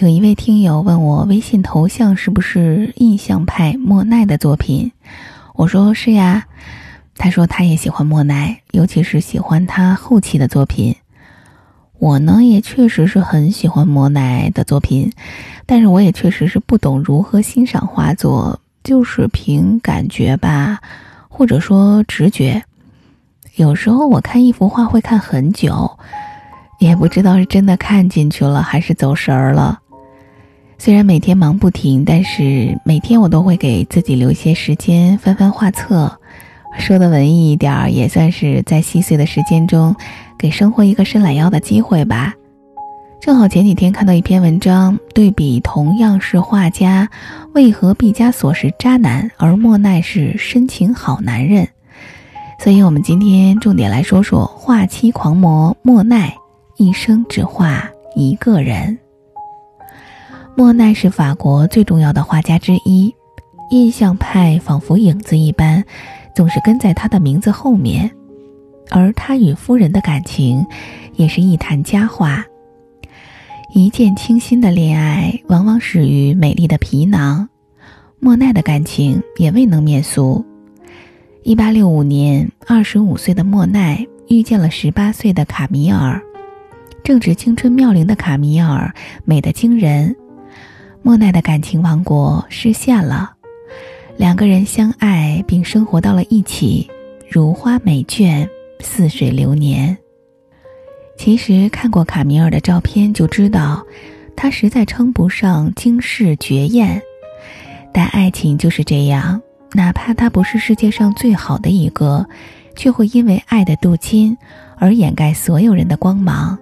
有一位听友问我，微信头像是不是印象派莫奈的作品？我说是呀。他说他也喜欢莫奈，尤其是喜欢他后期的作品。我呢，也确实是很喜欢莫奈的作品，但是我也确实是不懂如何欣赏画作，就是凭感觉吧，或者说直觉。有时候我看一幅画会看很久，也不知道是真的看进去了还是走神儿了。虽然每天忙不停，但是每天我都会给自己留一些时间翻翻画册。说的文艺一点儿，也算是在细碎的时间中，给生活一个伸懒腰的机会吧。正好前几天看到一篇文章，对比同样是画家，为何毕加索是渣男，而莫奈是深情好男人？所以我们今天重点来说说画妻狂魔莫奈，一生只画一个人。莫奈是法国最重要的画家之一，印象派仿佛影子一般，总是跟在他的名字后面。而他与夫人的感情，也是一谈佳话。一见倾心的恋爱，往往始于美丽的皮囊。莫奈的感情也未能免俗。一八六五年，二十五岁的莫奈遇见了十八岁的卡米尔，正值青春妙龄的卡米尔美得惊人。莫奈的感情王国实现了，两个人相爱并生活到了一起，如花美眷，似水流年。其实看过卡米尔的照片就知道，他实在称不上惊世绝艳，但爱情就是这样，哪怕他不是世界上最好的一个，却会因为爱的镀金而掩盖所有人的光芒。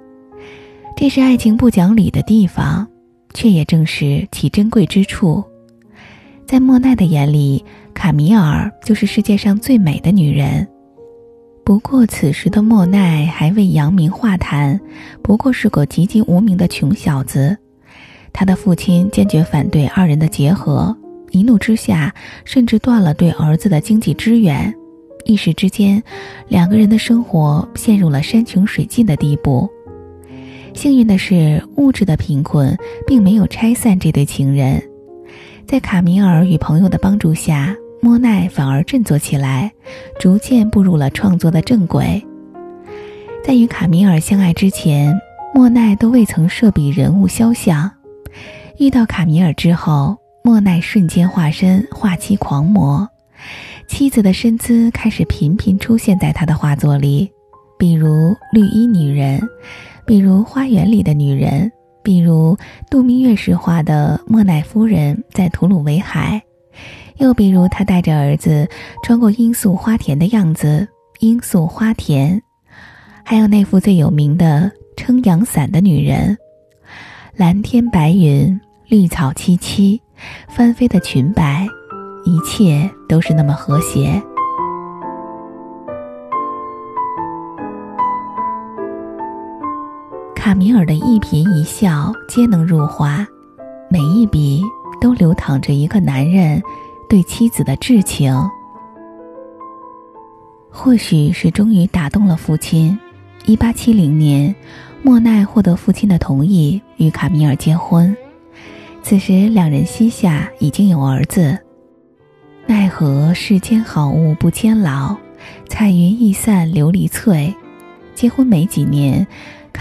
这是爱情不讲理的地方。却也正是其珍贵之处，在莫奈的眼里，卡米尔就是世界上最美的女人。不过此时的莫奈还未扬名画坛，不过是个籍籍无名的穷小子。他的父亲坚决反对二人的结合，一怒之下甚至断了对儿子的经济支援。一时之间，两个人的生活陷入了山穷水尽的地步。幸运的是，物质的贫困并没有拆散这对情人。在卡米尔与朋友的帮助下，莫奈反而振作起来，逐渐步入了创作的正轨。在与卡米尔相爱之前，莫奈都未曾设笔人物肖像。遇到卡米尔之后，莫奈瞬间化身画妻狂魔，妻子的身姿开始频频出现在他的画作里，比如《绿衣女人》。比如花园里的女人，比如度蜜月时画的莫奈夫人在吐鲁维海，又比如他带着儿子穿过罂粟花田的样子，罂粟花田，还有那幅最有名的撑阳伞的女人，蓝天白云，绿草萋萋，翻飞的裙摆，一切都是那么和谐。卡米尔的一颦一笑皆能入画，每一笔都流淌着一个男人对妻子的挚情。或许是终于打动了父亲，一八七零年，莫奈获得父亲的同意与卡米尔结婚。此时两人膝下已经有儿子。奈何世间好物不坚牢，彩云易散琉璃脆。结婚没几年。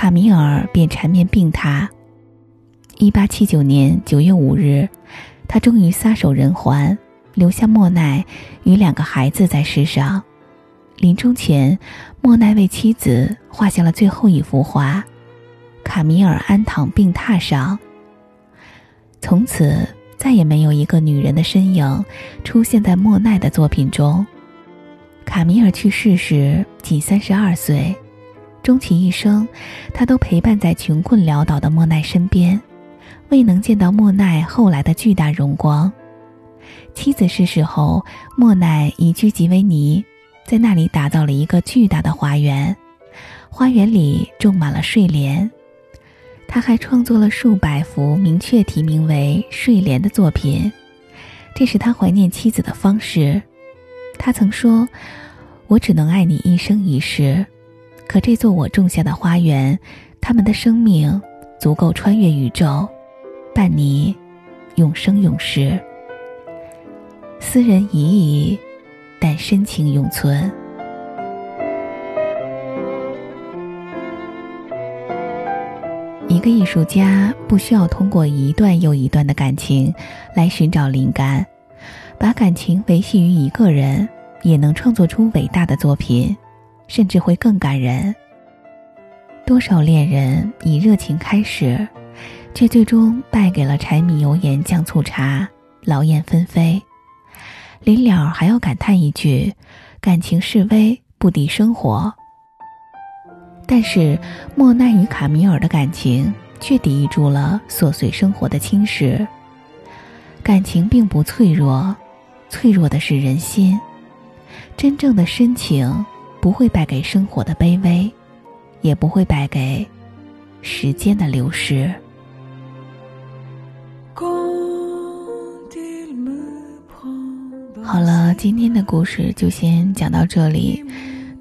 卡米尔便缠绵病榻。一八七九年九月五日，他终于撒手人寰，留下莫奈与两个孩子在世上。临终前，莫奈为妻子画下了最后一幅画，卡米尔安躺病榻上。从此，再也没有一个女人的身影出现在莫奈的作品中。卡米尔去世时仅三十二岁。终其一生，他都陪伴在穷困潦倒的莫奈身边，未能见到莫奈后来的巨大荣光。妻子逝世后，莫奈移居吉维尼，在那里打造了一个巨大的花园，花园里种满了睡莲。他还创作了数百幅明确题名为《睡莲》的作品，这是他怀念妻子的方式。他曾说：“我只能爱你一生一世。”可这座我种下的花园，他们的生命足够穿越宇宙。伴你永生永世。斯人已矣，但深情永存。一个艺术家不需要通过一段又一段的感情来寻找灵感，把感情维系于一个人，也能创作出伟大的作品，甚至会更感人。多少恋人以热情开始，却最终败给了柴米油盐酱醋茶，劳燕分飞。临了还要感叹一句：“感情是微，不敌生活。”但是，莫奈与卡米尔的感情却抵御住了琐碎生活的侵蚀。感情并不脆弱，脆弱的是人心。真正的深情不会败给生活的卑微，也不会败给时间的流逝。好了，今天的故事就先讲到这里。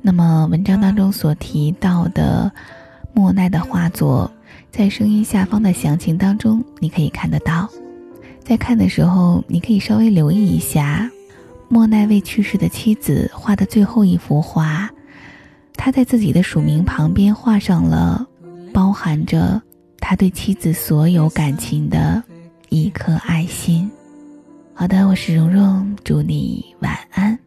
那么，文章当中所提到的莫奈的画作，在声音下方的详情当中，你可以看得到。在看的时候，你可以稍微留意一下，莫奈为去世的妻子画的最后一幅画，他在自己的署名旁边画上了包含着他对妻子所有感情的一颗爱心。好的，我是蓉蓉，祝你晚安。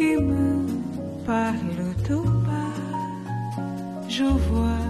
qui me parle tout bas, je vois